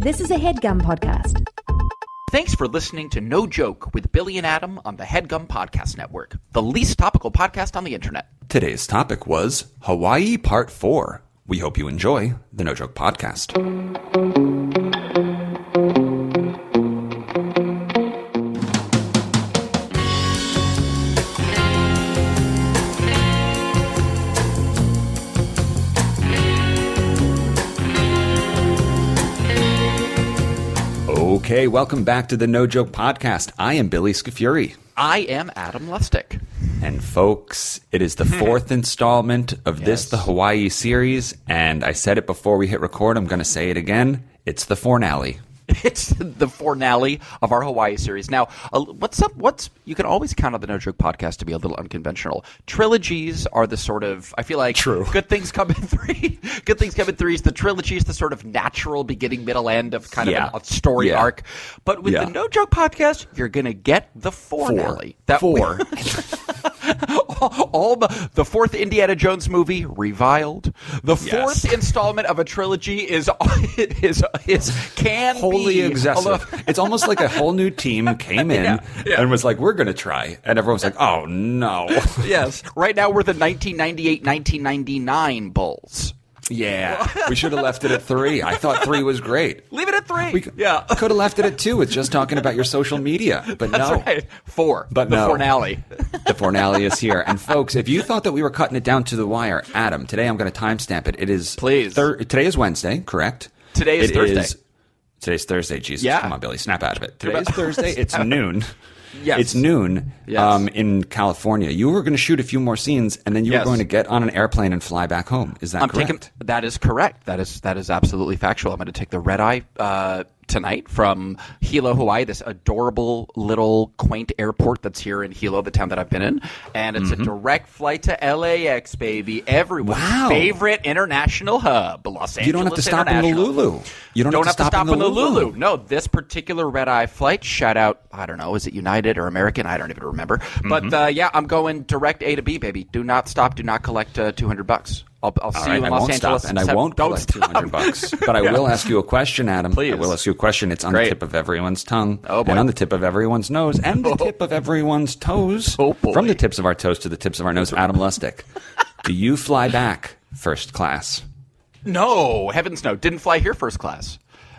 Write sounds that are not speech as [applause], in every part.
This is a headgum podcast. Thanks for listening to No Joke with Billy and Adam on the Headgum Podcast Network, the least topical podcast on the internet. Today's topic was Hawaii Part 4. We hope you enjoy the No Joke Podcast. Okay, welcome back to the No Joke Podcast. I am Billy Scafuri. I am Adam Lustick. And folks, it is the hmm. fourth installment of this, the Hawaii series. And I said it before we hit record. I'm going to say it again. It's the finale. It's the finale of our Hawaii series. Now, uh, what's up? What's you can always count on the No Joke podcast to be a little unconventional. Trilogies are the sort of I feel like True. good things come in three. [laughs] good things come in threes. The trilogy is the sort of natural beginning, middle, end of kind Yeah. of a, a story Yeah. arc. But with Yeah. the No Joke podcast, you're gonna get the finale. That Four. [laughs] [laughs] [laughs] all the, the fourth Indiana Jones movie reviled. The Yes. fourth installment of a trilogy is [laughs] is is can Wholly be excessive. [laughs] it's almost like a whole new team came in Yeah, yeah. and was like, we're going to try. And everyone was like, oh, no. yes. Right now we're the 1998-1999 Bulls. Yeah. [laughs] We should have left it at three. I thought three was great. Leave it at three. We c- yeah. [laughs] could have left it at two with just talking about your social media. But That's no. right. Four. But the no. finale. [laughs] The finale is here. And folks, if you thought that we were cutting it down to the wire, Adam, today I'm going to timestamp it. It is Please. Thir- today is Wednesday, correct? Today is It Thursday. today's Thursday. Jesus, Yeah. come on, Billy, snap out of it. Today's about- Thursday. It's noon. Yes. It's noon Yes. um, in California. You were going to shoot a few more scenes, and then you Yes. were going to get on an airplane and fly back home. Is that I'm correct? taking that is correct. That is that is absolutely factual. I'm going to take the red eye uh, tonight from Hilo, Hawaii. This adorable little quaint airport that's here in Hilo, the town that I've been in, and it's a direct flight to LAX, baby. Everyone's Mm-hmm. Wow. favorite international hub, Los Angeles. you don't have to stop in the Lulu. You don't, Don't have to stop, in the Lulu. No, this particular red eye flight, shout out, I don't know, is it United or American? I don't even remember. Mm-hmm. But uh, yeah, I'm going direct A to B, baby. Do not stop. Do not collect uh, 200 bucks. I'll, I'll see All you in I Los won't Angeles. stop, and I won't don't collect two hundred bucks. [laughs] But I will ask you a question, Adam. Please. I will ask you a question. It's on Great. the tip of everyone's tongue, Oh, boy. and on the tip of everyone's nose, and the [laughs] oh. tip of everyone's toes. Oh. From the tips of our toes to the tips of our nose, Adam [laughs] Lustick. Do you fly back first class? No, heavens no. Didn't fly here first class.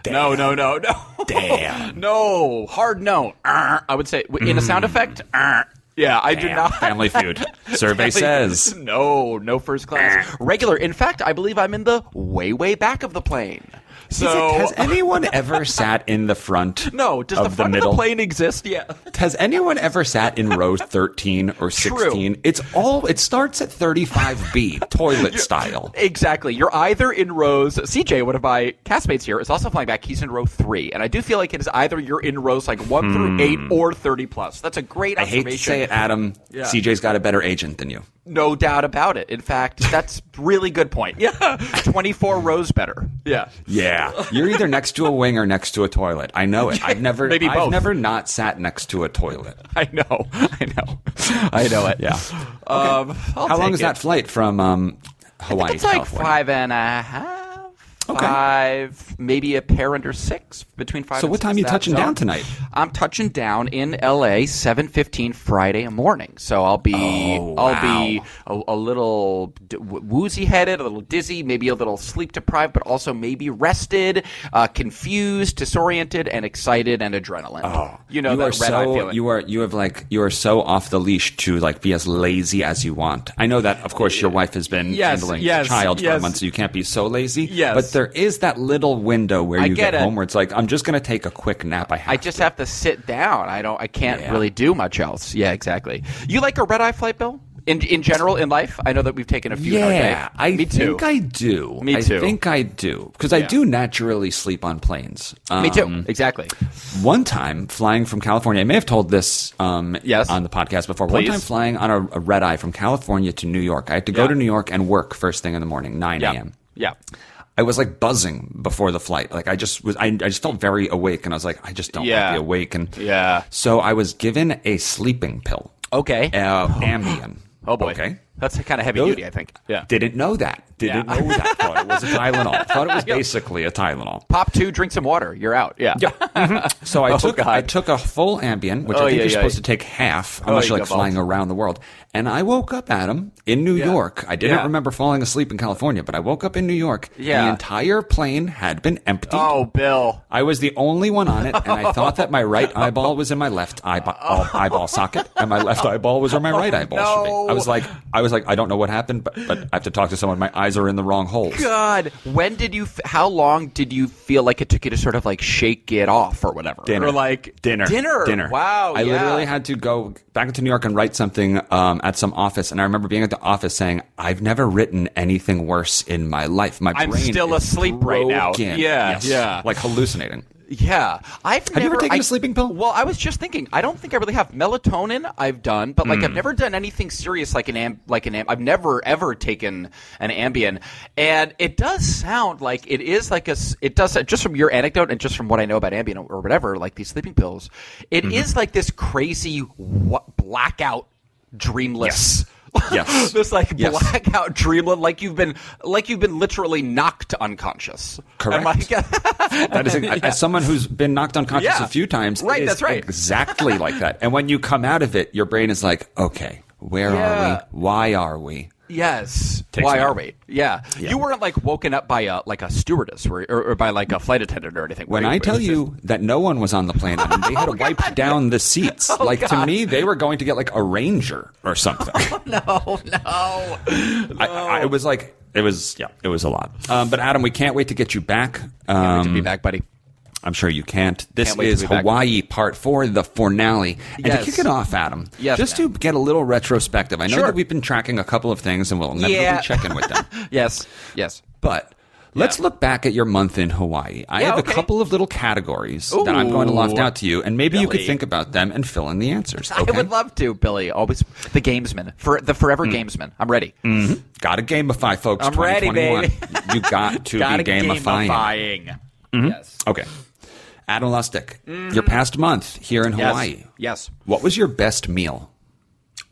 No, no, no, no. Damn. no, hard no. Uh, I would say in a sound hmm. effect. Uh, Yeah, I do not. Family Feud. [laughs] Survey says. no, no first class. Regular. In fact, I believe I'm in the way, way back of the plane. So Has anyone ever sat in the front? [laughs] no, does of the front middle? of the plane exist? Yeah. Has anyone ever sat in row 13 or 16? It's all, it starts at 35B, [laughs] toilet style. Exactly. You're either in rows. CJ, one of my castmates here, is also flying back. He's in row three, and I do feel like it is either you're in rows like one through eight or thirty plus. That's a great Hmm. I hate to say it, Adam. Yeah. CJ's got a better agent than you. No doubt about it. In fact, that's really good point. [laughs] Yeah, twenty-four rows better. Yeah. Yeah, you're either next to a wing or next to a toilet. I know it. I've [laughs] never, Maybe I've both. never not sat next to a toilet. [laughs] I know. I know. I know it. Yeah. Um, I'll How long take is it. that flight from um, Hawaii It's to like California? five and a half. Okay. Five, maybe a pair under six between five. So what time six, you touching zone. down tonight? I'm touching down in LA seven fifteen Friday morning. So I'll be Oh, I'll be a, a little d- woozy headed, a little dizzy, maybe a little sleep deprived, but also maybe rested, uh, confused, disoriented, and excited and adrenaline. Oh, you know you that are red so feeling. you are you have like you are so off the leash to like be as lazy as you want. I know that of course your wife has been Yes, handling yes, the child for a yes. month, so you can't be so lazy. Yes. but there is that little window where I you get get, home where it's like I'm just going to take a quick nap. I have I just to. have to sit down. I don't. I can't Yeah. really do much else. Yeah, exactly. You like a red eye flight, Bill? In in general in life, I know that we've taken a few. in our day. Yeah, I Me too. think I do. Me I too. think I do because I do naturally sleep on planes. Me too. Um, Exactly. One time flying from California, I may have told this um, Yes. on the podcast before. One time flying on a, a red eye from California to New York. I had to go Yeah. to New York and work first thing in the morning, 9 Yeah. a.m. Yeah. I was like buzzing before the flight. Like I just was, I, I just felt very awake, and I was like, I just don't Yeah. want to be awake. And Yeah. so I was given a sleeping pill, Okay. uh, Ambien. Oh, boy. Okay. That's kind of heavy Those- duty, I think. Yeah. Didn't know that. Didn't Yeah. know that. Thought it was a Tylenol. [laughs] Thought it was basically a Tylenol. Pop two, drink some water. You're out. Yeah. Mm-hmm. So I [laughs] oh, took God. I took a full Ambien, which Oh, I think yeah, you're yeah. supposed to take half Oh, unless you you're like got flying balls. around the world. And I woke up, Adam, in New Yeah. York. I didn't Yeah. remember falling asleep in California, but I woke up in New York. Yeah. The entire plane had been empty. Oh, Bill. I was the only one on it, and I thought that my right [laughs] eyeball was in my left eyeball, eyeball socket, and my left eyeball was where my right oh, eyeball should no. be. I was like, I was like, I don't know what happened, but but I have to talk to someone. My eyes are in the wrong holes. God, when did you? F- how long did you feel like it took you to sort of like shake it off or whatever? Dinner. Or like dinner, dinner, dinner. Wow, I yeah. literally had to go back into New York and write something um, at some office, and I remember being at the office saying, "I've never written anything worse in my life. My I'm brain still is asleep right now." broken." Yeah, Yes. yeah. like hallucinating. Yeah, I've Have you never ever taken I- a sleeping pill? Well, I was just thinking. I don't think I really have melatonin. I've done, but like Hmm. I've never done anything serious like an am- like an am- I've never ever taken an Ambien, and it does sound like it is like a. It does just from your anecdote and just from what I know about Ambien or whatever, like these sleeping pills, it is Mm-hmm. like this crazy blackout, dreamless. Yes. [laughs] this like Yes. blackout dreamland, like you've been, like you've been literally knocked unconscious. Correct. I- [laughs] That is, as someone who's been knocked unconscious Yeah. a few times, it Right, is that's right. exactly like that. And when you come out of it, your brain is like, okay, where Yeah. are we? Why are we? Yes. Takes Why are we? Yeah. You weren't like woken up by a like a stewardess or, or, or by like a flight attendant or anything. When right? I tell you that no one was on the plane and they had [laughs] Oh, to wipe down the seats, like to me, they were going to get like a ranger or something. just- [laughs] no, no. I, I, it was like it was yeah, it was a lot. Um, but Adam, we can't wait to get you back. Um, to be back, buddy. I'm sure you can't. This Can't is. Hawaii Part Four, the finale. And Yes. to kick it off, Adam, Yes, just man. to get a little retrospective. I know Sure. that we've been tracking a couple of things, and we'll never Yeah. be checking with them. [laughs] Yes. Yes. But let's Yeah. look back at your month in Hawaii. I Yeah, have okay. a couple of little categories that I'm going to loft out to you, and maybe you could think about them and fill in the answers. I would love to, Billy. Always the gamesman for the forever Mm. gamesman. I'm ready. Got to gamify, folks. I'm ready, baby. you got [laughs] to be gamifying. gamifying. Mm-hmm. Yes. Okay. Adam Lustick, your past month here in Mm-hmm. Yes. Hawaii. Yes. What was your best meal?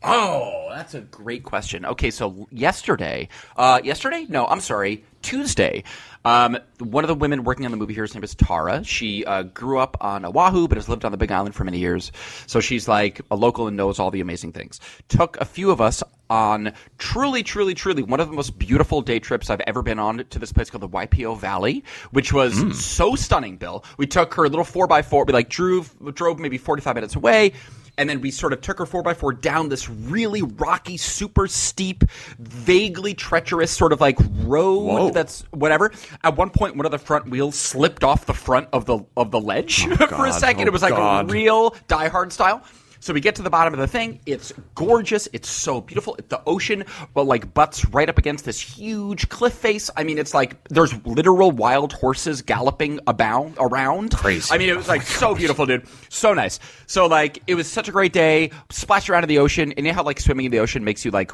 Oh, that's a great question. Okay, so yesterday, uh, yesterday? No, I'm sorry, Tuesday. Um, one of the women working on the movie here, her name is Tara. She uh, grew up on Oahu, but has lived on the Big Island for many years. So she's like a local and knows all the amazing things. Took a few of us on truly, truly, truly one of the most beautiful day trips I've ever been on to this place called the Waipio Valley, which was so stunning. Bill, we took her little four x four. We like drove drove maybe forty five minutes away and then we sort of took her 4x4 down this really rocky, super steep, vaguely treacherous sort of like road Whoa. that's whatever. At one point, one of the front wheels slipped off the front of the of the ledge oh, [laughs] for a second. Oh, it was like God. a real Die Hard style. So we get to the bottom of the thing. It's gorgeous. It's so beautiful. The ocean, well, like butts right up against this huge cliff face. I mean, it's like there's literal wild horses galloping abound around. Crazy. I mean, it was like so beautiful, dude. So nice. So like, it was such a great day. Splashed around in the ocean, and you know how like swimming in the ocean makes you like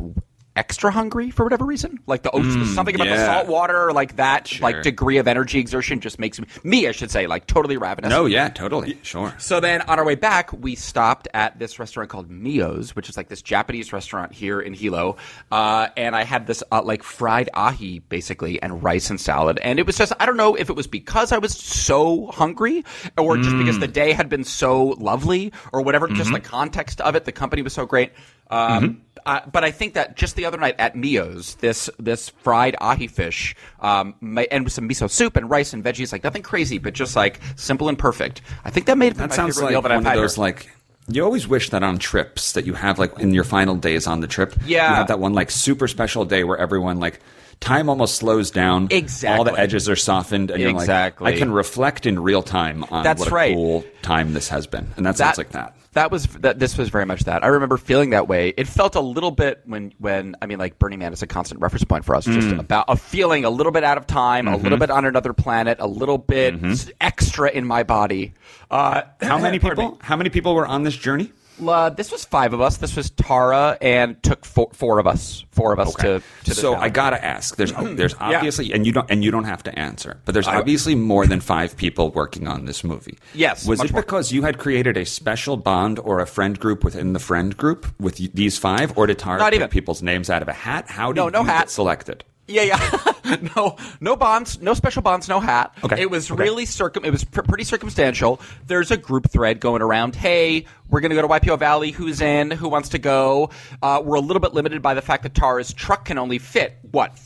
extra hungry for whatever reason. Like the ocean, something about the salt water, or like that, Sure. like degree of energy exertion just makes me, me, I should say, like totally ravenous. No, yeah, totally. Sure. So then on our way back, we stopped at this restaurant called Miyo's, which is like this Japanese restaurant here in Hilo. Uh, and I had this uh, like fried ahi basically and rice and salad. And it was just, I don't know if it was because I was so hungry or just because the day had been so lovely or whatever, just the context of it. The company was so great. Um, uh, but I think that just the other night at Miyo's, this this fried ahi fish, um, and with some miso soup and rice and veggies, like nothing crazy, but just like simple and perfect. I think that made it That sounds like that one I've of those here. like you always wish that on trips that you have like in your final days on the trip. Yeah. You have that one like super special day where everyone like time almost slows down. Exactly. All the edges are softened and you're Exactly. like I can reflect in real time on That's what a right. cool time this has been. And that, sounds like that. That was that. This was very much that. I remember feeling that way. It felt a little bit when when I mean, like Burning Man is a constant reference point for us. Mm. Just about a feeling a little bit out of time, a Mm-hmm. little bit on another planet, a little bit s- extra in my body. Uh, How [laughs] many people how many people were on this journey? Uh, this was five of us. This was Tara, and took four, four of us. Four of us to. to so. I gotta ask. There's [clears throat] there's obviously, and you don't and you don't have to answer, but there's obviously more than five people working on this movie. Yes, Was it more. because you had created a special bond or a friend group within the friend group with these five, or did Tara Not pick even. people's names out of a hat? How did No, no you hat. get selected? Yeah, yeah. [laughs] no, no bonds, no special bonds, no hat. Okay, It was okay. really circum. It was pr- pretty circumstantial. There's a group thread going around. Hey, we're going to go to Waipio Valley. Who's in? Who wants to go? Uh, we're a little bit limited by the fact that Tara's truck can only fit what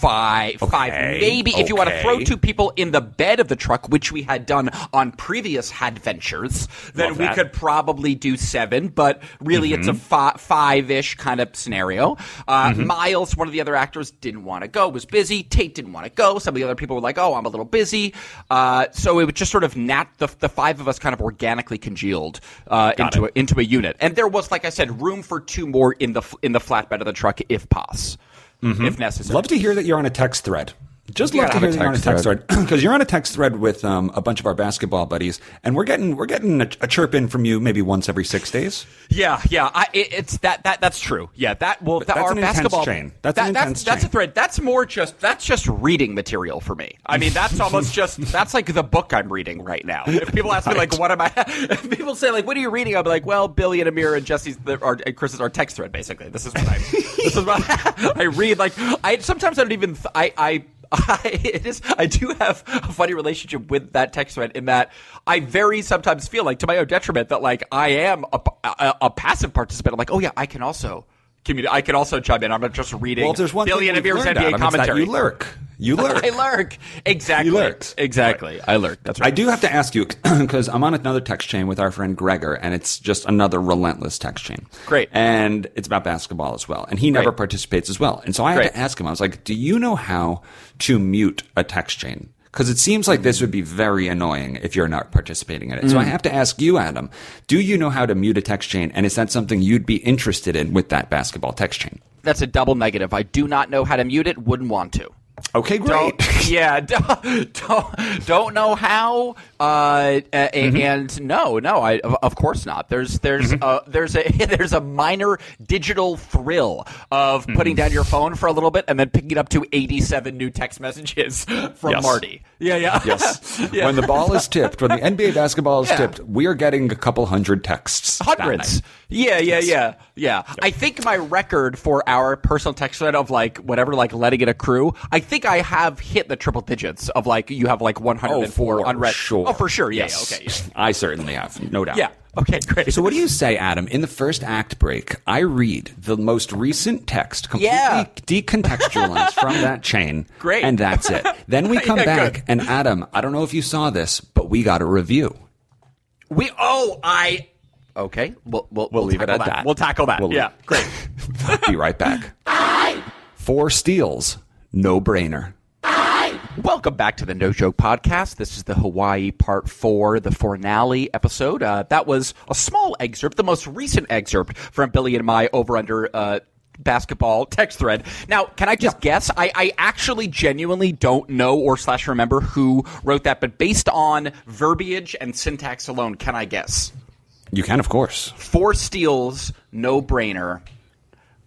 five, five, Okay, maybe if you want to throw two people in the bed of the truck, which we had done on previous adventures, then Love we that. could probably do seven. But really, it's a fi- five-ish kind of scenario. Uh, Miles, one of the other actors, didn't want to go, was busy. Tate didn't want to go. Some of the other people were like, "Oh, I'm a little busy." Uh, so it was just sort of nat the, the five of us kind of organically congealed uh, into a, into a unit, and there was, like I said, room for two more in the in the flatbed of the truck if pos, if necessary. Love to hear that you're on a text thread. Just You love to hear that you're on a text thread because [clears throat] you're on a text thread with um, a bunch of our basketball buddies, and we're getting we're getting a, a chirp in from you maybe once every six days. Yeah, yeah, I, it, it's that that that's true. Yeah, that well, that, that's our basketball chain. That's that, an that's that's a thread. That's more just that's just reading material for me. I mean, that's almost just [laughs] that's like the book I'm reading right now. If people ask me like, what am I? [laughs] If people say like, what are you reading? I'll be like, well, Billy and Amir and Jesse's the, or and Chris's our text thread. Basically, this is what I this is what [laughs] I read. Like, I sometimes I don't even th- I I. I, [laughs] it is, I do have a funny relationship with that text thread in that I very sometimes feel like, to my own detriment, that like I am a, a, a passive participant. I'm like, oh yeah, I can also communicate. I can also chime in. I'm not just reading. Well, there's one and we've learned, NBA Adam, it's that commentary. you lurk. You [laughs] lurk. I lurk. Exactly. You lurked. Exactly. I lurk. That's right. I do have to ask you [clears throat] because I'm on another text chain with our friend Gregor, and it's just another relentless text chain. Great. and it's about basketball as well, and he never Great. participates as well. And so I had Great. to ask him. I was like, "Do you know how to mute a text chain?" Because it seems like this would be very annoying if you're not participating in it. Mm. So I have to ask you, Adam, do you know how to mute a text chain? And is that something you'd be interested in with that basketball text chain? That's a double negative. I do not know how to mute it. Wouldn't want to. Okay, great. Don't, yeah, [laughs] don't, don't don't know how. Uh, Mm-hmm. and no, no, I of, course not. There's there's Mm-hmm. a there's a [laughs] there's a minor digital thrill of putting Mm-hmm. down your phone for a little bit and then picking it up to 87 new text messages [laughs] from Yes. Marty. Yeah, yeah, Yes. Yeah. When the ball is tipped, when the NBA basketball is Yeah. tipped, we are getting a couple hundred texts. Hundreds. Yeah, yeah, yeah, yeah. I think my record for our personal text thread of like whatever, like letting it accrue, I think I have hit the triple digits of like you have like 104 Oh, for unread. sure. Oh, for sure. Yeah, Yes. yeah, okay. Yeah. I certainly have, no doubt. Yeah. Okay, great. So what do you say, Adam? In the first act break, I read the most recent text completely Yeah. decontextualized from [laughs] that chain. Great. And that's it. Then we [laughs] come Yeah, back good. and Adam, I don't know if you saw this, but we got a review. we oh I okay. We'll we'll, We'll leave it at that. We'll tackle that. We'll- yeah, great. [laughs] Be right back. Four steals, no brainer. Welcome back to the No Joke Podcast. This is the Hawaii Part 4, the finale episode. Uh, that was a small excerpt, the most recent excerpt from Billy and my over under uh, basketball text thread. Now, can I just guess? I, I actually genuinely don't know or slash remember who wrote that, but based on verbiage and syntax alone, can I guess? You can, of course. Four steals, no brainer.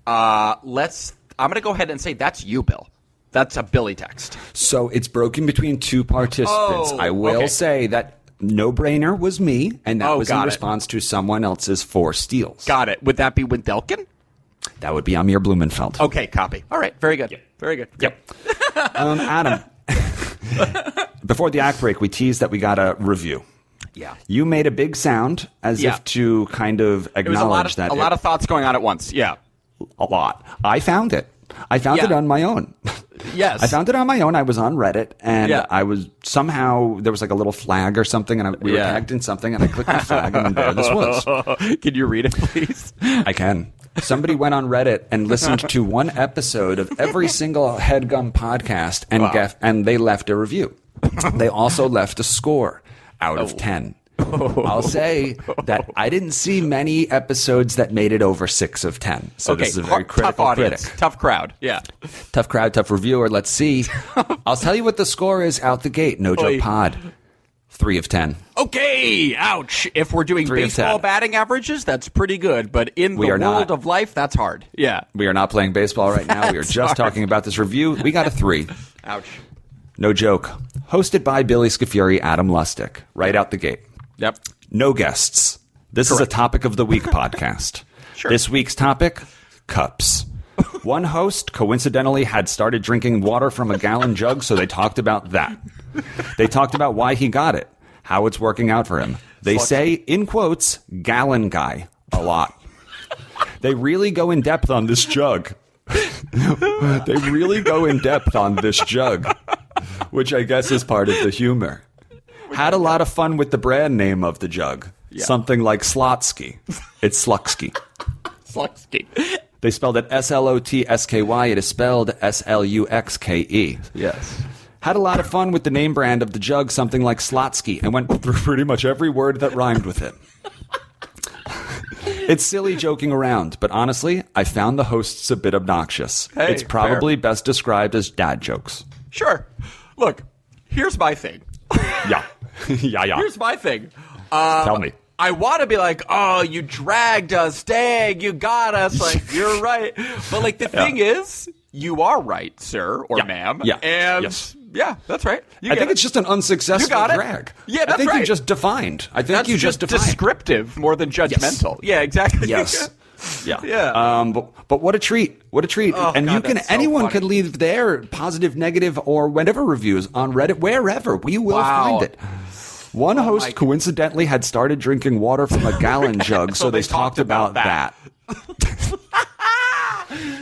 Uh, let's. I'm going to go ahead and say that's you, Bill. That's a Billy text. So it's broken between two participants. Oh, I will okay. say that no brainer was me, and that Oh, was in got it. response to someone else's four steals. Got it. Would that be Windelkin? That would be Amir Blumenfeld. Okay, copy. All right, very good. Very good. Yep. [laughs] um, Adam, [laughs] before the act break, we teased that we got a review. Yeah. You made a big sound as Yeah. if to kind of was a lot acknowledge of that a it- lot of thoughts going on at once. Yeah. a lot. I found it. I found Yeah. it on my own. [laughs] Yes. I found it on my own. I was on Reddit, and Yeah. I was somehow there was like a little flag or something, and I, we were tagged in something, and I clicked the flag, and there this was. [laughs] Can you read it, please? I can. Somebody went on Reddit and listened to one episode of every single Headgum podcast, and Wow. gef- and they left a review. they also left a score out Oh. of ten. [laughs] I'll say that I didn't see many episodes that made it over six of ten. So okay. this is a very critical tough audience, critic. tough crowd. Yeah. Tough crowd, tough reviewer. Let's see. [laughs] I'll tell you what the score is out the gate. No Oy. joke pod. Three of ten. Okay, ouch. If we're doing Three baseball batting averages, that's pretty good. But in We the world not. of life, that's hard. Yeah. We are not playing baseball right now. We are [laughs] just hard. talking about this review. We got a three. Ouch. No joke. Hosted by Billy Scafuri, Adam Lustick. Right out the gate. Yep. No guests. This is a topic of the week [laughs] podcast. Sure. This week's topic cups. [laughs] One host coincidentally had started drinking water from a gallon jug, so they talked about that. They talked about why he got it, how it's working out for him. They say, in quotes, gallon guy a lot. They really go in depth on this jug. [laughs] they really go in depth on this jug, which I guess is part of the humor. Had a lot of fun with the brand name of the jug. Something like Slotsky. It's Slutsky. Slutsky. They spelled it S L O T S K Y. It is spelled S L U X K E. Yes. Had a lot of fun with the name brand of the jug, something like Slotsky, and went through pretty much every word that rhymed with it. it's silly joking around, but honestly, I found the hosts a bit obnoxious. Hey, it's probably best described as dad jokes. Sure. Look, here's my thing. Yeah. [laughs] yeah, yeah. Here's my thing. Uh, Tell me. I want to be like, oh, you dragged us, dang, you got us. [laughs] Like, you're right. But, like, the thing is, you are right, sir or Yeah. ma'am. Yeah. And, Yes. yeah, that's right. You I think it. it's just an unsuccessful You got it. drag. Yeah, I that's think you just defined. I think that's you just, defined. descriptive more than judgmental. Yeah, exactly. Yes. [laughs] Yeah. [laughs] Yeah. Um, but, but what a treat. What a treat. Oh, and God, you can, so anyone can leave their positive, negative, or whatever reviews on Reddit, wherever. We will Wow. Oh find it. One host my- coincidentally had started drinking water from a gallon [laughs] jug, so, So they, they talked, talked about, about that. [laughs]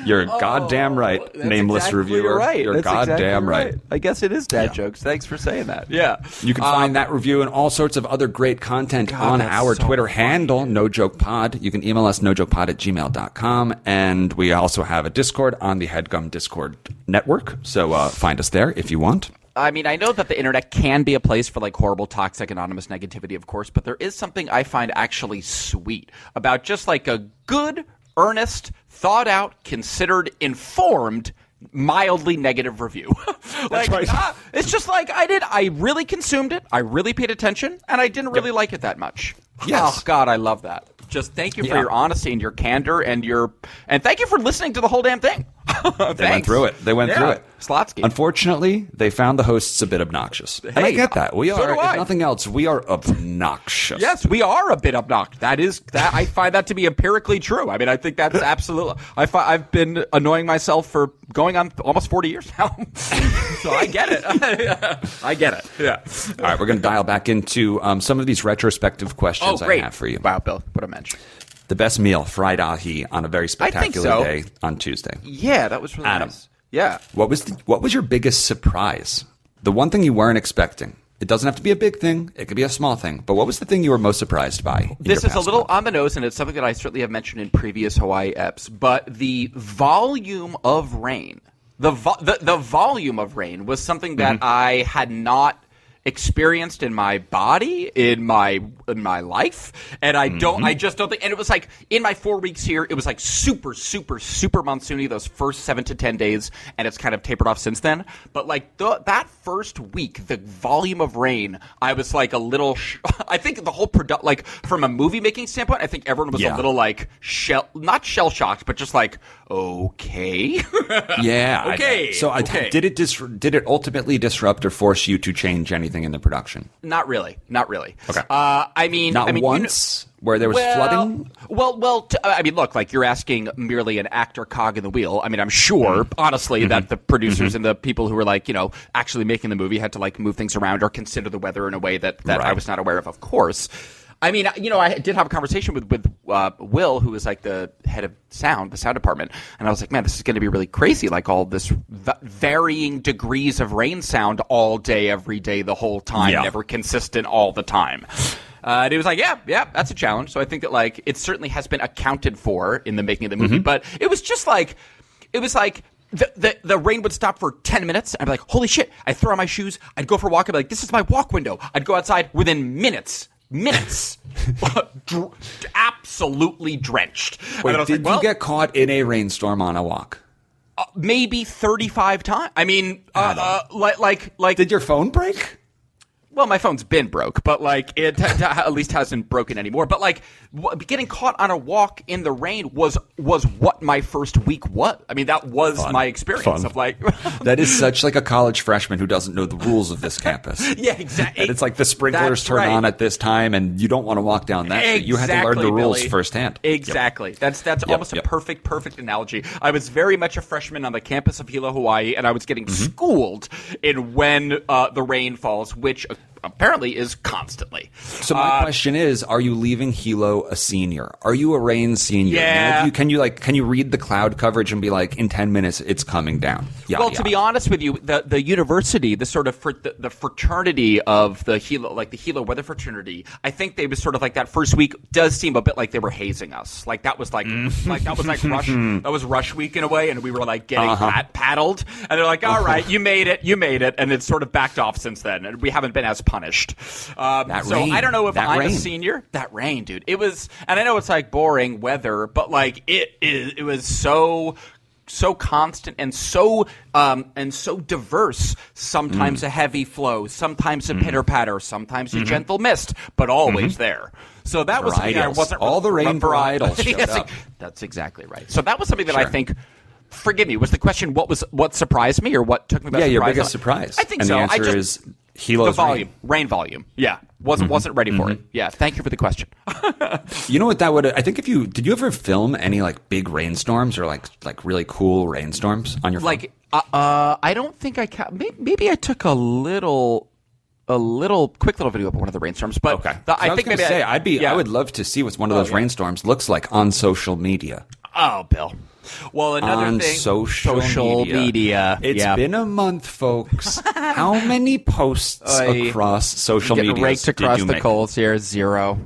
You're goddamn right, Oh, nameless exactly reviewer. Right. You're That's goddamn exactly right. I guess it is dad jokes. Thanks for saying that. Yeah. You can find that review and all sorts of other great content on our so Twitter funny. handle, No Joke Pod. You can email us, nojokepod at gmail.com. And we also have a Discord on the Headgum Discord network. So uh, find us there if you want. I mean, I know that the internet can be a place for like horrible, toxic, anonymous negativity, of course, but there is something I find actually sweet about just like a good, earnest, thought out, considered, informed, mildly negative review. [laughs] like, right. ah, it's just like I did. I really consumed it. I really paid attention, and I didn't really like it that much. Yes. Oh God, I love that. Just thank you for your honesty and your candor and your and thank you for listening to the whole damn thing. [laughs] They went through it. They went Yeah. through it. Slotsky. Unfortunately, they found the hosts a bit obnoxious. and I get that. We so are, if nothing else, we are obnoxious. Yes, we are a bit obnoxious. That is that I find that to be empirically true. I mean, I think that's [laughs] absolutely. I I've been annoying myself for going on almost forty years now, [laughs] so I get it. I get it. Yeah. All right, we're going to dial back into um, some of these retrospective Oh, questions I have for you. Wow, Bill, what a mention. The best meal, fried ahi, on a very spectacular so. day on Tuesday. Yeah, that was really Adam. nice. Yeah. What was the, what was your biggest surprise? The one thing you weren't expecting. It doesn't have to be a big thing. It could be a small thing. But what was the thing you were most surprised by? This is a little month? on the nose, and it's something that I certainly have mentioned in previous Hawaii eps. But the volume of rain, the vo- the, the volume of rain was something that Mm-hmm. I had not experienced in my body in my in my life and i don't Mm-hmm. i just don't think and it was like in my four weeks here it was like super super super monsoony those first seven to ten days and it's kind of tapered off since then but like the, that first week the volume of rain i was like a little sh- [laughs] i think the whole product like from a movie making standpoint i think everyone was Yeah. a little like shell not shell shocked but just like okay [laughs] Yeah. I- Okay, so I, okay. did it dis- did it ultimately disrupt or force you to change anything in the production? not really not really Okay. uh, i mean Not I mean, you know- once where there was well, flooding. Well, well, t- I mean, look, like you're asking merely an actor cog in the wheel. I mean, I'm sure, Mm-hmm. honestly, that the producers and the people who were like, you know, actually making the movie had to like move things around or consider the weather in a way that that I was not aware of. Of course. I mean, you know, I did have a conversation with with uh, Will, who was like the head of sound, the sound department, and I was like, "Man, this is going to be really crazy! Like all this v- varying degrees of rain sound all day, every day, the whole time, Yeah. never consistent all the time." Uh, and he was like, "Yeah, yeah, that's a challenge." So I think that like it certainly has been accounted for in the making of the movie, Mm-hmm. but it was just like it was like. The, the, the rain would stop for 10 minutes. And I'd be like, holy shit. I'd throw on my shoes. I'd go for a walk. I'd be like, this is my walk window. I'd go outside within minutes. Minutes. [laughs] Dr- absolutely drenched. Wait, then I was did like, well, you get caught in a rainstorm on a walk? maybe 35 times? I mean, uh, uh, like, like, like, Did your phone break? well, my phone's been broke, but like it [laughs] at least hasn't broken anymore. But like getting caught on a walk in the rain was was what my first week was. I mean, that was my experience Fun. of like [laughs] That is such like a college freshman who doesn't know the rules of this [laughs] campus. yeah, exactly. And it's like the sprinklers That's turn right. on at this time, and you don't want to walk down that. street. You had to learn the rules Billy. firsthand. Yep. Exactly. That's that's Yep, almost yep. a perfect perfect analogy. I was very much a freshman on the campus of Hilo, Hawaii, and I was getting Mm-hmm. schooled in when uh, the rain falls, which apparently is constantly. So my uh, question is: Are you leaving Hilo a senior? Are you a rain senior? You know, Yeah. you- can you like can you read the cloud coverage and be like, in ten minutes it's coming down? Yada, well, to yada. be honest with you, the the university, the sort of fr- the, the fraternity of the Hilo, like the Hilo Weather Fraternity, I think they was sort of like that first week does seem a bit like they were hazing us. Like that was like mm. like that was like [laughs] rush that was rush week in a way, and we were like getting uh-huh. pat- paddled, and they're like, all uh-huh. right, you made it, you made it, and it's sort of backed off since then, and we haven't been as punished. Um, so rain. I don't know if That I'm a senior. That rain, dude. It was, and I know it's like boring weather, but like it is. It was so so constant and so um, and so diverse. Sometimes a heavy flow, sometimes a pitter patter, sometimes a gentle mist, but always there. So that was something I wasn't All the rain vari- varietals [laughs] Yes. That's exactly right. So that was something that I think. Forgive me. Was the question what was what surprised me or what took me by yeah, surprise? your biggest surprise. I think and so. The answer I just, is The volume, rain. rain, volume. Yeah, wasn't wasn't ready for it. Yeah, thank you for the question. [laughs] You know what that would? I think if you did, you ever film any like big rainstorms or like like really cool rainstorms on your phone? like uh, uh I don't think I ca- maybe, maybe I took a little a little quick little video of one of the rainstorms, but Okay. the- I, was think maybe say I, I'd be. yeah. I would love to see what one of those yeah. rainstorms looks like on social media. Oh, Bill. Well, another on thing, social, social media. media. It's yeah. been a month, folks. How many posts [laughs] across social media raked across the make? coals here. Zero,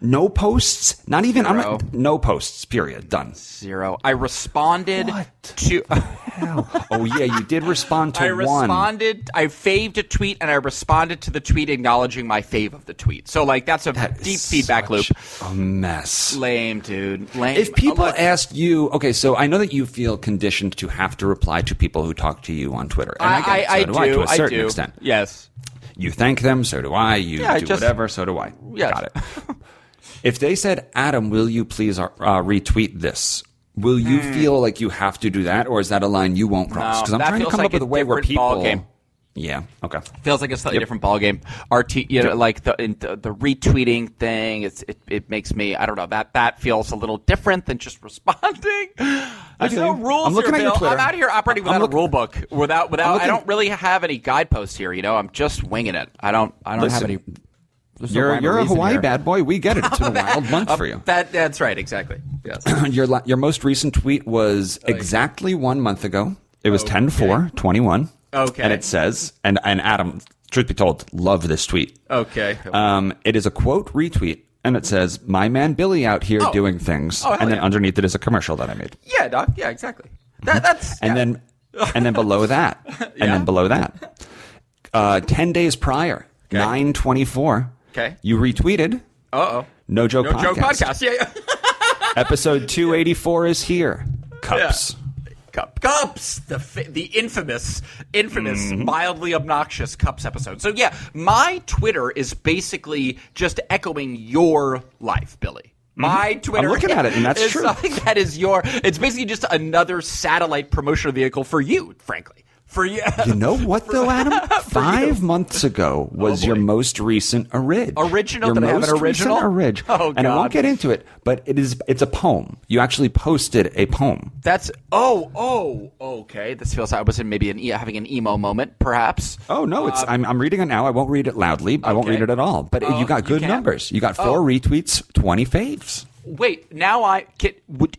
No posts. Not even. I'm not, no posts. Period. Done. zero. I responded What? to. oh yeah, you did respond to one. I one. responded. I faved a tweet, and I responded to the tweet acknowledging my fave of the tweet. So, like, that's a That deep feedback loop. A mess. Lame, dude. Lame. If people Oh, asked you, okay, so I know that you feel conditioned to have to reply to people who talk to you on Twitter, and I, get it. So I, do, I to a I certain do. extent. Yes. You thank them, so do I. You Yeah, I do just- whatever, so do I. Yes. Got it. [laughs] if they said, Adam, will you please uh, retweet this? Will you feel like you have to do that, or is that a line you won't cross? Hmm. No, Because I'm trying to come like up with a way where people. Yeah. Okay. feels like a slightly different ballgame. RT, you know, like the, in the the retweeting thing. It's it, it makes me I don't know that that feels a little different than just [laughs] responding. There's no rules I'm looking here, at your Bill. I'm out here operating without look- a rule book, without without. looking- I don't really have any guideposts here. You know, I'm just winging it. I don't I don't have any. There's You're or you're a Hawaii here. bad boy. We get it. It's a [laughs] wild month for you. That that's right. Exactly. Yes. [clears throat] your la- your most recent tweet was exactly one month ago. It was 10 4 21. Okay. And it says, and, and Adam, truth be told, love this tweet. okay. Um, it is a quote retweet, and it says, My man Billy out here Oh. doing things. Oh, and then yeah. underneath it is a commercial that I made. yeah, doc. Yeah, exactly. That that's And yeah. then and then below [laughs] that, and Yeah. then below that, uh, 10 days prior, 924, Okay. you retweeted uh oh. No Joke No Podcast. joke podcast. Yeah. yeah. [laughs] Episode 284 is here. Cups. Cup Cups, the the infamous, infamous, Mm-hmm. mildly obnoxious Cups episode. So yeah, my Twitter is basically just echoing your life, Billy. My Twitter. I'm looking at it, and that's is true. Something that is your. It's basically just another satellite promotional vehicle for you, frankly. [laughs] [laughs] For you. You know what, though, Adam? Five months ago was Oh, your most recent orig. Original? Your Did I have an most original? recent orig. Oh, And I won't get into it, but it is. It's a poem. You actually posted a poem. That's oh oh okay. This feels like I was in maybe an having an emo moment, perhaps. Oh no, it's. Um, I'm, I'm reading it now. I won't read it loudly. I won't read it at all. But Oh, you got good can? numbers. You got oh. four Oh. retweets, twenty faves. Wait, now I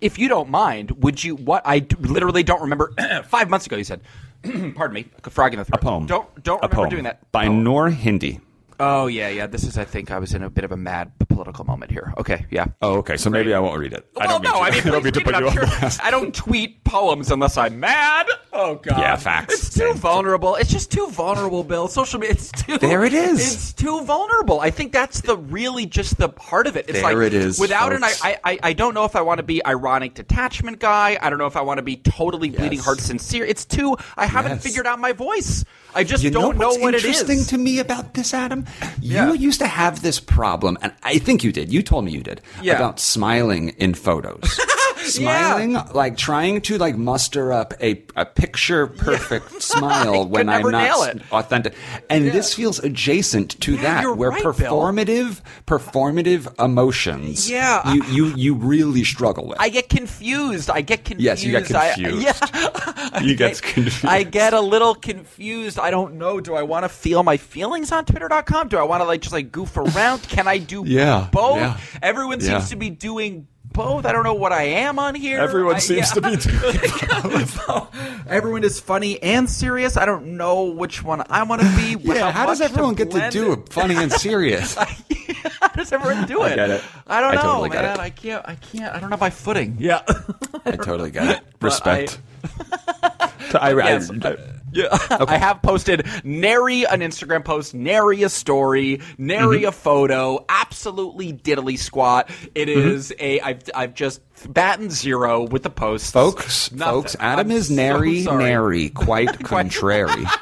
if you don't mind, would you? What i literally don't remember. [clears throat] five months ago, you said. [clears throat] pardon me, a frog in the throat. A poem. Don't don't a remember poem doing that by Oh. Noor Hindi. Oh yeah, yeah. This is. I think I was in a bit of a mad political moment here. Okay, yeah. Oh, okay. So maybe I won't read it. I well, don't mean no, to, I mean, [laughs] I don't put you on sure- blast. I don't tweet poems unless I'm mad. Oh God. Yeah, facts. It's too vulnerable. It's just too vulnerable, Bill. Social media. It's too. There it is. It's too vulnerable. I think that's the really just the heart of it. It's There like it is, Without folks. an, I, I, I don't know if I want to be ironic detachment guy. I don't know if I want to be totally bleeding Yes. heart sincere. It's too. I haven't Yes. figured out my voice. I just you don't know what's what it interesting is. to me about this, Adam? Yeah. You used to have this problem, and I think you did. You told me you did Yeah. about smiling in photos. [laughs] Smiling, like trying to like muster up a, a picture perfect [laughs] smile when I'm not nail s- it. authentic. And this feels adjacent to Yeah, that, where right, Bill. performative performative emotions Yeah, you, you you really struggle with. I get confused. I get confused. Yes, you get I- confused. yeah. [laughs] You get confused. I get a little confused. I don't know. Do I want to feel my feelings on Twitter.com? Do I want to like just like goof around? Can I do Yeah, both? yeah. Everyone Yeah. seems to be doing both. I don't know what I am on here. Everyone I- seems yeah. to be doing [laughs] [laughs] Everyone is funny and serious. I don't know which one I want to be. [laughs] Yeah, how does everyone get to do it. funny and serious? how does everyone do it? get it. I don't I know, totally man. I can't. I can't. I don't have my footing. Yeah. I totally get it. Respect. I, I, Yes. Yeah, [laughs] I have posted nary an Instagram post, nary a story, nary Mm-hmm. a photo. Absolutely diddly squat. It Mm-hmm. is a. I've I've just battened zero with the posts, folks, Nothing. folks, Adam I'm is nary, sorry. nary, quite [laughs] contrary. [laughs]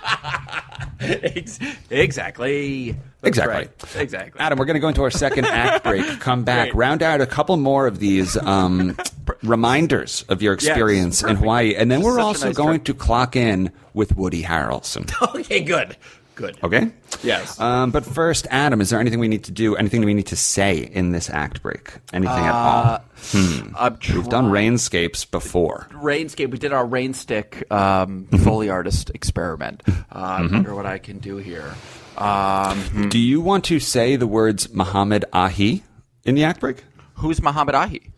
Exactly. That's Exactly. right. Exactly. Adam, we're going to go into our second act [laughs] break. Come back, Great. round out a couple more of these um, reminders of your experience in. Hawaii, and then we're Such also nice going trip. to clock in with Woody Harrelson. [laughs] Okay. Good. Good. Okay. Yes. Um, but first, Adam, is there anything we need to do? Anything we need to say in this act break? Anything at all? I'm We've done rainscapes before. Rainscape. We did our rainstick um, Foley artist experiment. Uh, I wonder what I can do here. Um, Do you want to say the words Muhammad Ahi in the act break? who's Muhammad Ahi?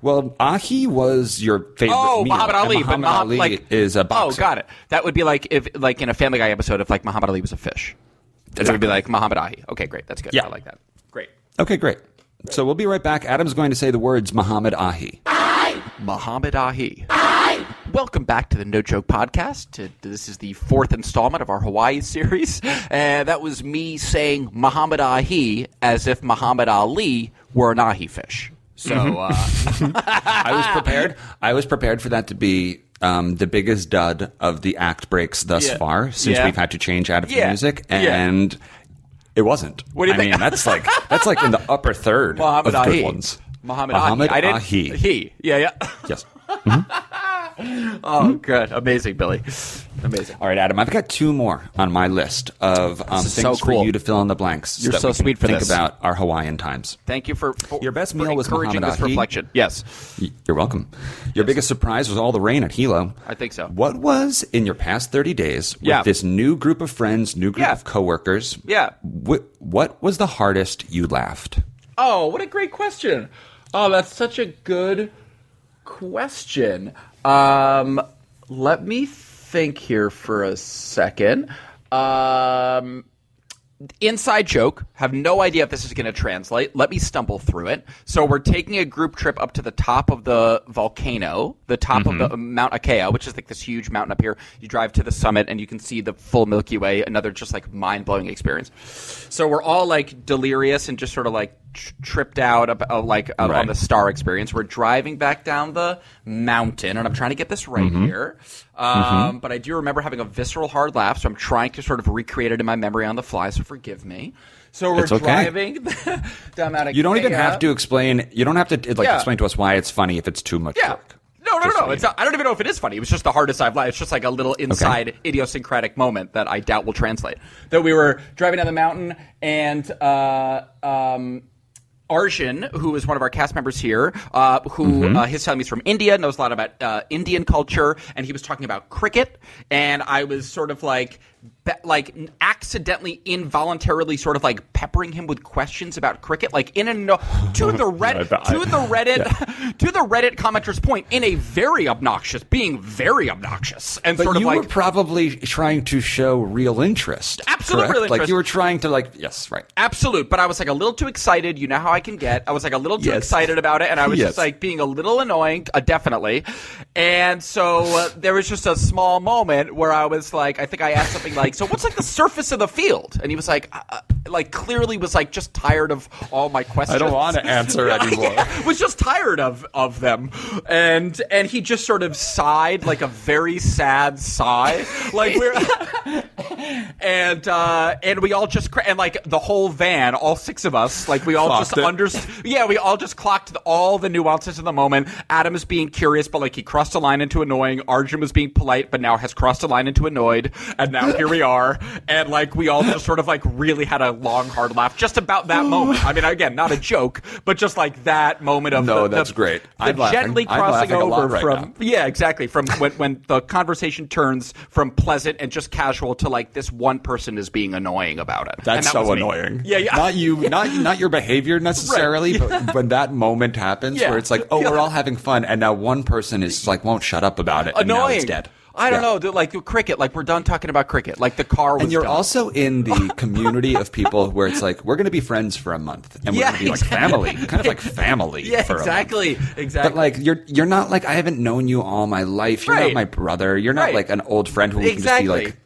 Well, Ahi was your favorite. Oh, meal, Muhammad and Ali, but Muhammad Muhammad Ali like is a Oh, got it. That would be like if, like in a Family Guy episode, if like Muhammad Ali was a fish. It would be like Muhammad Ahi. Okay, great. That's good. Yeah. I like that. Great. Okay, great. So we'll be right back. Adam's going to say the words Muhammad Ahi. Ahi. Muhammad Ahi. Ahi. Welcome back to the No Joke Podcast. This is the fourth installment of our Hawaii series. And that was me saying Muhammad Ahi as if Muhammad Ali were an ahi fish. So, uh, [laughs] I was prepared. I was prepared for that to be um, the biggest dud of the act breaks thus Yeah. far, since Yeah. we've had to change out of the Yeah. music, Yeah. and it wasn't. What do you I think? mean, that's like that's like in the upper third [laughs] Muhammad of Ahi. good ones. Muhammad, Muhammad Ahi. I didn't, Ahi. He. Yeah, yeah. Yes. [laughs] [laughs] Oh, good. Amazing, Billy. Amazing. All right, Adam. I've got two more on my list of um, things so cool. for you to fill in the blanks. You're that so sweet for think this. about our Hawaiian times. Thank you for, for Your best for meal was encouraging Muhammad this Ahi? reflection. Yes. You're welcome. Your biggest surprise was all the rain at Hilo. I think so. What was in your past 30 days with Yeah. this new group of friends, new group Yeah. of coworkers? Yeah. Wh- what was the hardest you laughed? Oh, what a great question. Oh, that's such a good question. Um, let me think here for a second. Um, inside joke. Have no idea if this is going to translate. Let me stumble through it. So we're taking a group trip up to the top of the volcano, the top of the Mauna Kea, which is like this huge mountain up here. You drive to the summit and you can see the full Milky Way. Another just like mind blowing experience. So we're all like delirious and just sort of like tr- tripped out about, like Right. on the star experience. We're driving back down the mountain, and I'm trying to get this right Mm-hmm. here. Um, But I do remember having a visceral hard laugh, so I'm trying to sort of recreate it in my memory on the fly. So forgive me. So we're okay. driving [laughs] down Mount You don't even have to explain. You don't have to like Yeah. explain to us why it's funny if it's too much Yeah. work. No, no, no. It's not, I don't even know if it is funny. It was just the hardest I've laughed. It's just like a little inside idiosyncratic moment that I doubt will translate. That we were driving down the mountain and uh, um, Arjun, who is one of our cast members here, uh, who uh, his family's from India, knows a lot about uh, Indian culture, and he was talking about cricket, and I was sort of like. Be- like accidentally, involuntarily, sort of like peppering him with questions about cricket, like in a no- to the [laughs] Reddit, bet- [laughs] to the Reddit, to the Reddit commenter's point, in a very obnoxious, being very obnoxious, and But sort you of were like probably trying to show real interest. Absolute correct? real Like you were trying to like yes, right. Absolute, but I was like a little too excited. You know how I can get. I was like a little too Yes. excited about it, and I was Yes. just like being a little annoying, uh, definitely. And so uh, there was just a small moment where I was like, I think I asked something like, "So what's like the surface of the field?" And he was like, uh, uh, like clearly was like just tired of all my questions. I don't want to answer [laughs] anymore. Was just tired of of them, and and he just sort of sighed like a very sad sigh, like we're [laughs] and uh, and we all just cra- and like the whole van, all six of us, like we all Clocked just understood. Yeah, we all just clocked all the nuances of the moment. Adam is being curious, but like he crossed a line into annoying. Arjun was being polite, but now has crossed a line into annoyed, and now here we are, and like we all just sort of like really had a long hard laugh just about that moment. I mean, again, not a joke, but just like that moment of No, the, the- that's great. The I'm laughing. gently crossing laughing lot over right from now. yeah, exactly. From [laughs] when when the conversation turns from pleasant and just casual to like this one person is being annoying about it. That's that so me. annoying. Yeah, yeah. Not you, [laughs] not not your behavior necessarily, but when that moment happens Yeah. where it's like, oh, Yeah. we're all having fun, and now one person is like won't shut up about it, and now annoying. it's dead. I don't Yeah. know, dude, like cricket. Like we're done talking about cricket. Like the car was. And you're done. also in the [laughs] community of people where it's like we're going to be friends for a month, and we're going to be like family, kind of like family. [laughs] yeah, for a month. exactly, exactly. But like you're you're not like I haven't known you all my life. You're Right. not my brother. You're not Right. like an old friend who we can just be Exactly. like.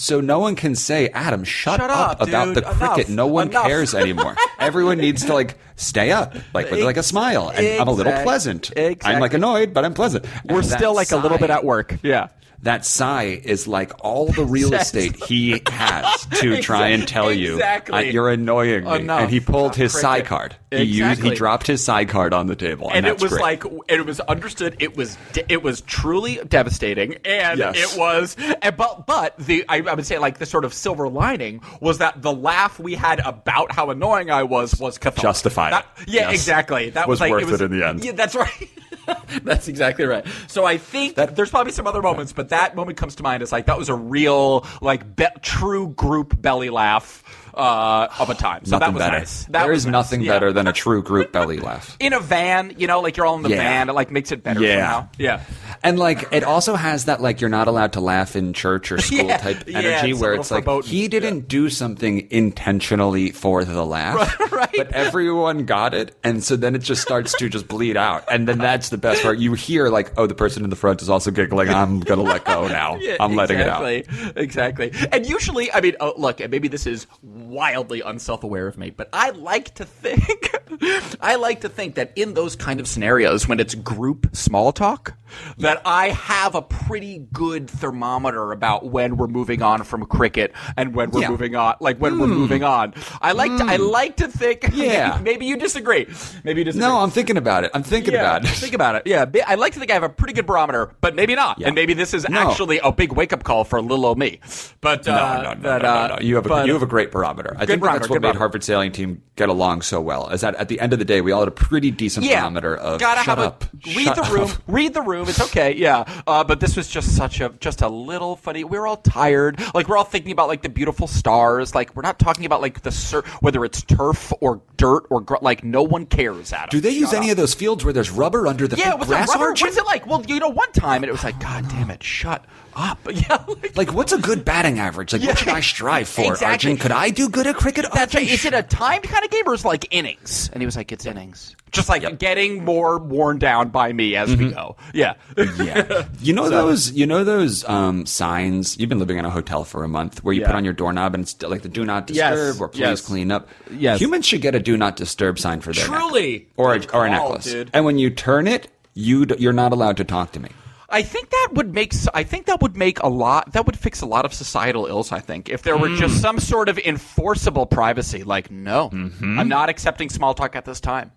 So no one can say, Adam, shut, Shut up, about the cricket. Enough. No one Enough. cares anymore. [laughs] Everyone needs to like stay up, like with like a smile. And I'm a little pleasant. I'm like annoyed, but I'm pleasant. we're And still like a little bit at work. Yeah. That sigh is like all the [laughs] real estate he [laughs] has to try and tell you, Exactly. uh, you're annoying me. Enough. And he pulled his Cricket. sigh card. He used, he dropped his sigh card on the table, and, and it was great. like it was understood it was de- it was truly devastating and Yes. it was and, but but the I, I would say like the sort of silver lining was that the laugh we had about how annoying I was was cathartic. Justified. That- yeah Yes. exactly that Was was, like worth it, was, it in the end. yeah that's right [laughs] [laughs] that's exactly right. So I think That- there's probably some other moments but that moment comes to mind as like that was a real like be- true group belly laugh uh, of a time so nothing that was better. nice that there is nice. nothing Yeah. better than a true group belly laugh. in a van, you know, like you're all in the Yeah. van, it like makes it better Yeah. somehow. Yeah. And like it also has that like you're not allowed to laugh in church or [laughs] school Yeah. type energy it's where it's like he didn't do something intentionally for the laugh, [laughs] Right. but everyone got it, and so then it just starts to just bleed out, and then that's the best part. You hear like, oh, the person in the front is also giggling. I'm gonna let go now. [laughs] I'm letting exactly, it out. Exactly. Exactly. And usually, I mean, oh, look, maybe this is wildly unself-aware of me, but I like to think, [laughs] I like to think that in those kind of scenarios, when it's group small talk, that I have a pretty good thermometer about when we're moving on from cricket and when we're Yeah. moving on, like when we're moving on. I like to, I like to think. [laughs] Yeah. Maybe, maybe you disagree. Maybe you disagree. No, I'm thinking about it. I'm thinking yeah, about it. Think about it. Yeah, I like to think I have a pretty good barometer, but maybe not. Yeah. And maybe this is No. actually a big wake up call for little old me. But uh, No, no, no, but, no, uh, no, no. You have a but- you have a great barometer. I think barometer, that's what made barometer. Harvard sailing team get along so well. Is that at the end of the day, we all had a pretty decent yeah, barometer of gotta shut have up, a read shut the room, up. read the room. It's okay, yeah. Uh, but this was just such a just a little funny. We were all tired, like we're all thinking about like the beautiful stars. Like we're not talking about like the sur- whether it's turf or dirt or gr- like no one cares. Adam, Do they use Shut any up. of those fields where there's rubber under the Yeah, what's the grass rubber? What is it like? Well, you know, one time and it was like, God damn it, shut up. [laughs] Yeah, like, Like, what's a good batting average? Like, Yeah. what should I strive for? Exactly. Arjun, could I do good at cricket? That's right. Is it a timed kind of game or is it like innings? And he was like, it's innings. Just like Yep. getting more worn down by me as we go. Yeah. yeah. You know [laughs] those. You know those um, signs. You've been living in a hotel for a month, where you Yeah. put on your doorknob and it's like the "Do not Yes, disturb" or "Please yes. clean up." Yes. Humans should get a "Do not disturb" sign for their neck. Truly. or a, or a necklace. dude. And when you turn it, you d- you're not allowed to talk to me. I think that would make I think that would make a lot that would fix a lot of societal ills I think if there were Hmm. just some sort of enforceable privacy like no I'm not accepting small talk at this time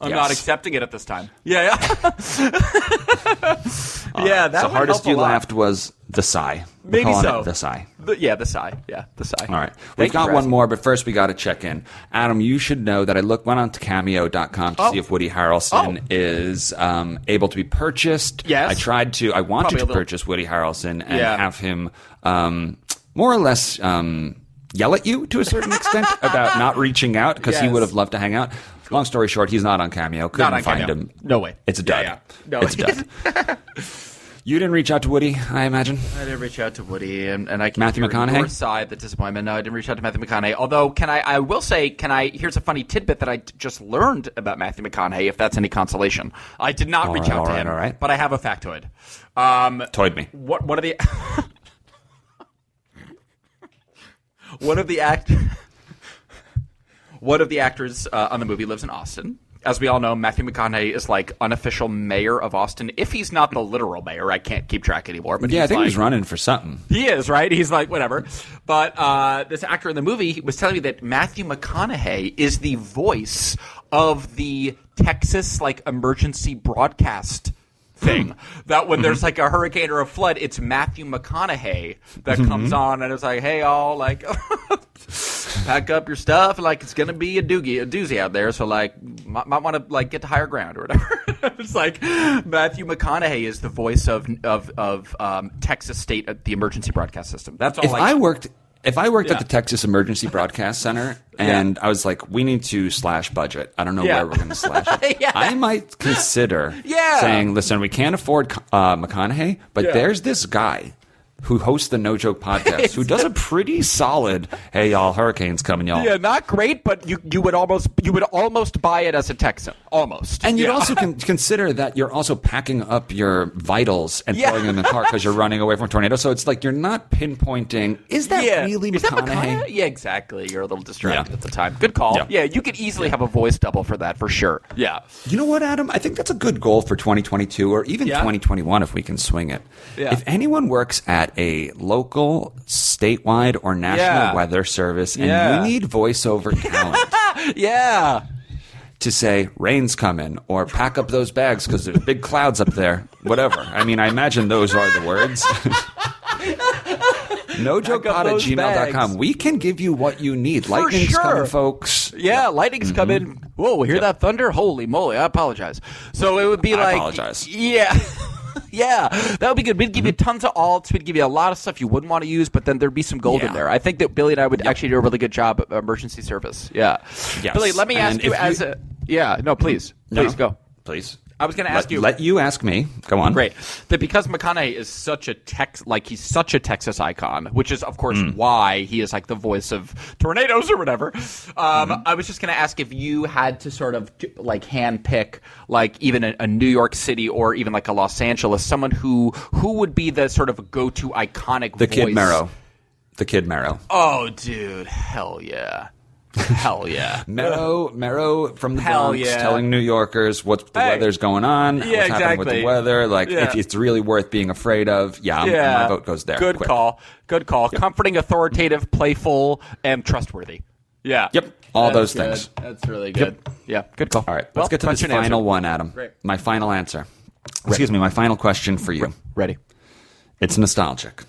I'm. Yes. not accepting it at this time yeah yeah [laughs] yeah that hardest you laughed was the sigh. We're maybe so the sigh. The- yeah the sigh yeah the sigh All right. We've got one asking. more, but first we got to check in. Adam, you should know that I look went on to cameo.com to Oh. see if Woody Harrelson Oh. is um, able to be purchased. Yes. I tried to, I wanted Probably to little- purchase Woody Harrelson and Yeah. have him um, more or less um, yell at you to a certain extent [laughs] about not reaching out because he would have loved to hang out. Long story short, he's not on Cameo. Couldn't on find Cameo. him. No way. It's a Yeah, dud. yeah. No. It's a dud. [laughs] you didn't reach out to Woody, I imagine. I didn't reach out to Woody, and, and I can Matthew hear McConaughey? Your side, the disappointment. No, I didn't reach out to Matthew McConaughey. Although, can I? I will say, can I? Here's a funny tidbit that I just learned about Matthew McConaughey. If that's any consolation, I did not All reach right, out to right, him, all right. but I have a factoid. Um, Toyed me. what? One of the. [laughs] one of the act. [laughs] one of the actors uh, on the movie lives in Austin. As we all know, Matthew McConaughey is like unofficial mayor of Austin. If he's not the literal mayor, I can't keep track anymore. But Yeah, I think like, he was running for something. he is right. He's like whatever. But uh, this actor in the movie was telling me that Matthew McConaughey is the voice of the Texas like emergency broadcast thing. That when there's like a hurricane or a flood, it's Matthew McConaughey that comes on and it's like, hey, all like. [laughs] Pack up your stuff, like it's gonna be a doogie, a doozy out there. So like, might, might want to like get to higher ground or whatever. [laughs] it's like Matthew McConaughey is the voice of of of um, Texas State, uh, the emergency broadcast system. That's all. If I worked, if I worked Yeah. at the Texas Emergency Broadcast Center [laughs] and I was like, we need to slash budget. I don't know Yeah. where we're going to slash it. [laughs] Yeah. I might consider [laughs] Yeah. saying, listen, we can't afford uh, McConaughey, but Yeah. there's this guy who hosts the No Joke podcast who does a pretty solid. Hey, y'all, hurricanes coming, y'all. yeah, not great, but you you would almost you would almost buy it as a Texan, almost. And you'd Yeah. also con- consider that you're also packing up your vitals and Yeah. throwing them in the car because you're running away from a tornado. So it's like you're not pinpointing. Is that yeah. really Is that McConaughey? Yeah, exactly. You're a little distracted at the time. Good call. Yeah. You could easily have a voice double for that for sure. Yeah. You know what, Adam? I think that's a good goal for 2022 or even Yeah. 2021 if we can swing it. If anyone works at a local, statewide, or national Yeah. weather service and Yeah. you need voiceover talent [laughs] Yeah. to say, rain's coming, or pack up those bags because there's big clouds up there, whatever. I mean, I imagine those are the words. [laughs] No joke at gmail.com. We can give you what you need. Lightning's sure. coming, folks. Yeah, lightning's mm-hmm. coming. Whoa, we hear that thunder? Holy moly! I apologize. So it would be I like, apologize. Yeah, [laughs] [laughs] yeah, that would be good. We'd give you mm-hmm. tons of alts. We'd give you a lot of stuff you wouldn't want to use, but then there'd be some gold in there. I think that Billy and I would actually do a really good job at emergency service. Yeah, Yes. Billy, let me ask you if as a yeah. No, please, No. please go. Please. I was going to ask Let, you. let you ask me. Go on. Great. That because McConaughey is such a Tex, like he's such a Texas icon, which is of course Mm. why he is like the voice of tornadoes or whatever. Um, Mm-hmm. I was just going to ask if you had to sort of like handpick, like even a, a New York City or even like a Los Angeles, someone who who would be the sort of go to iconic The voice. Kid Mero. The Kid Mero. Oh, dude, hell yeah, hell yeah. Mero, Mero from the Hell Bronx, yeah. telling New Yorkers what the Hey. weather's going on, Yeah, what's happening with exactly. the weather. Like, Yeah. if it's really worth being afraid of, yeah, I'm- yeah, my vote goes there. Good Quick. call. Good call. Comforting, authoritative, playful, and trustworthy. Yeah. Yep, all That's those good. things. That's really good. Yeah, good call. All right, let's Well, get to this question final answered. one, Adam. Great. My final answer. Excuse me, my final question for you. Ready. It's nostalgic.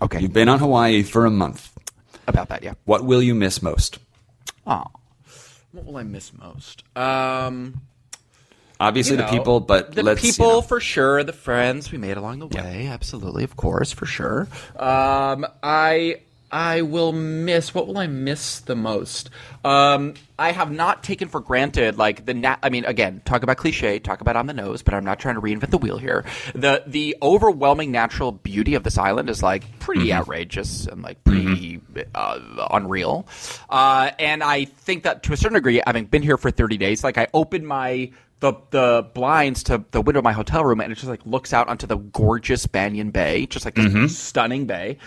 Okay. You've been on Hawaii for a month. About that, yeah. What will you miss most? Oh. What will I miss most? Um, Obviously, you the people, but the let's you people know. for sure, the friends we made along the way, absolutely, of course, for sure. Um, I I will miss. What will I miss the most? Um, I have not taken for granted like the. Na- I mean, again, talk about cliche, talk about on the nose, but I'm not trying to reinvent the wheel here. The the overwhelming natural beauty of this island is like pretty outrageous and like pretty uh, unreal. Uh, and I think that to a certain degree, having been here for 30 days, like I opened my the the blinds to the window of my hotel room, and it just like looks out onto the gorgeous Banyan Bay, just like this stunning bay.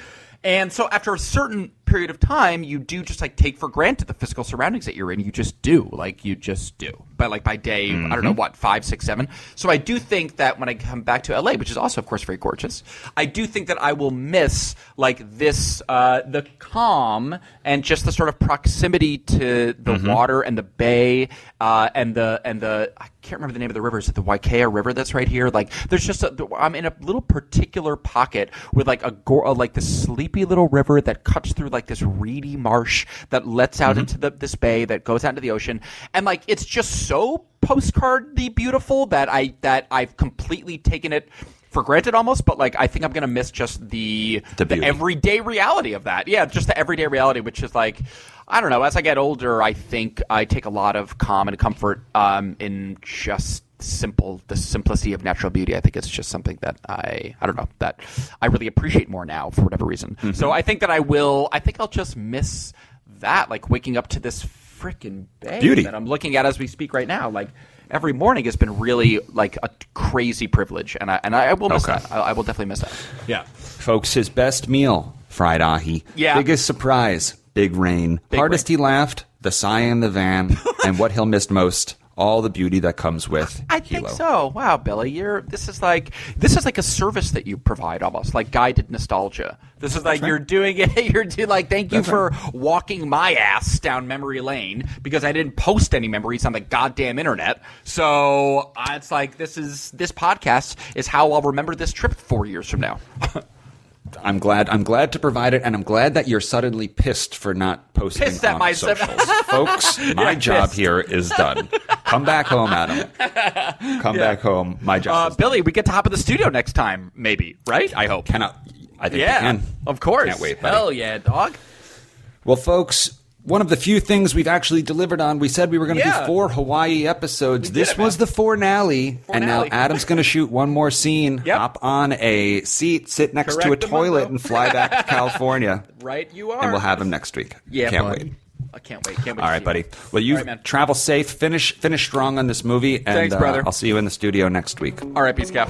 And so after a certain period of time, you do just like take for granted the physical surroundings that you're in. You just do, like you just do. But like by day, I don't know what five, six, seven. So I do think that when I come back to LA, which is also of course very gorgeous, I do think that I will miss like this uh, the calm and just the sort of proximity to the water and the bay uh, and the and the I can't remember the name of the river. Is it the Waikea River that's right here? Like there's just a, I'm in a little particular pocket with like a uh, like this sleepy little river that cuts through like this reedy marsh that lets out into the, this bay that goes out into the ocean, and like it's just so postcardy beautiful that I that I've completely taken it for granted almost, but like I think I'm gonna miss just the The the, everyday reality of that. Yeah, just the everyday reality, which is like I don't know. As I get older, I think I take a lot of calm and comfort um, in just simple the simplicity of natural beauty. I think it's just something that I I don't know that I really appreciate more now for whatever reason. Mm-hmm. So I think that I will. I think I'll just miss that, like waking up to this freaking bay Beauty. that I'm looking at as we speak right now. Like every morning has been really like a crazy privilege, and I and I will miss Okay. that. I, I will definitely miss that. Yeah. Folks, his best meal, fried ahi. Yeah. Biggest surprise, big rain. Big Hardest rain. he laughed, the sigh in the van, [laughs] and what he'll miss most, all the beauty that comes with I think Hilo. so. Wow, Billy, you're this is like this is like a service that you provide almost like guided nostalgia. This is like right. you're doing it. [laughs] You're doing like thank you That's for walking my ass down memory lane because I didn't post any memories on the goddamn internet. So uh, it's like this is this podcast is how I'll remember this trip four years from now. [laughs] I'm glad. I'm glad to provide it, and I'm glad that you're suddenly pissed for not posting Pissed on my- socials, [laughs] folks. My [laughs] Yeah, job pissed. here is done. Come back home, Adam. Come back home. My job. Uh. Billy, we get to hop in the studio next time, maybe, right? I hope. Cannot. I think yeah, we can. of course. Can't wait. buddy. Hell yeah, dog. Well, folks, one of the few things we've actually delivered on. We said we were going to Yeah. do four Hawaii episodes. did this it, was the finale, and now Adam's going to shoot one more scene. Yep. Hop on a seat, sit next to a toilet, and fly back to [laughs] California. Right, you are. And we'll have him next week. Yeah, can't bud. wait. I can't wait. Can't wait. All to right, see buddy. you. Well, you All right, man. travel safe. Finish finish strong on this movie, and Thanks, uh, brother. I'll see you in the studio next week. All right, peace, Gav.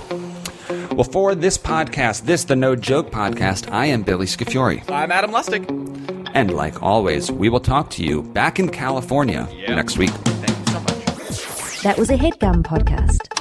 Well, for this podcast, this the No Joke podcast, I am Billy Scafuri, I'm Adam Lustick. and like always, we will talk to you back in California Yeah. next week. Thank you so much. That was a headgum podcast.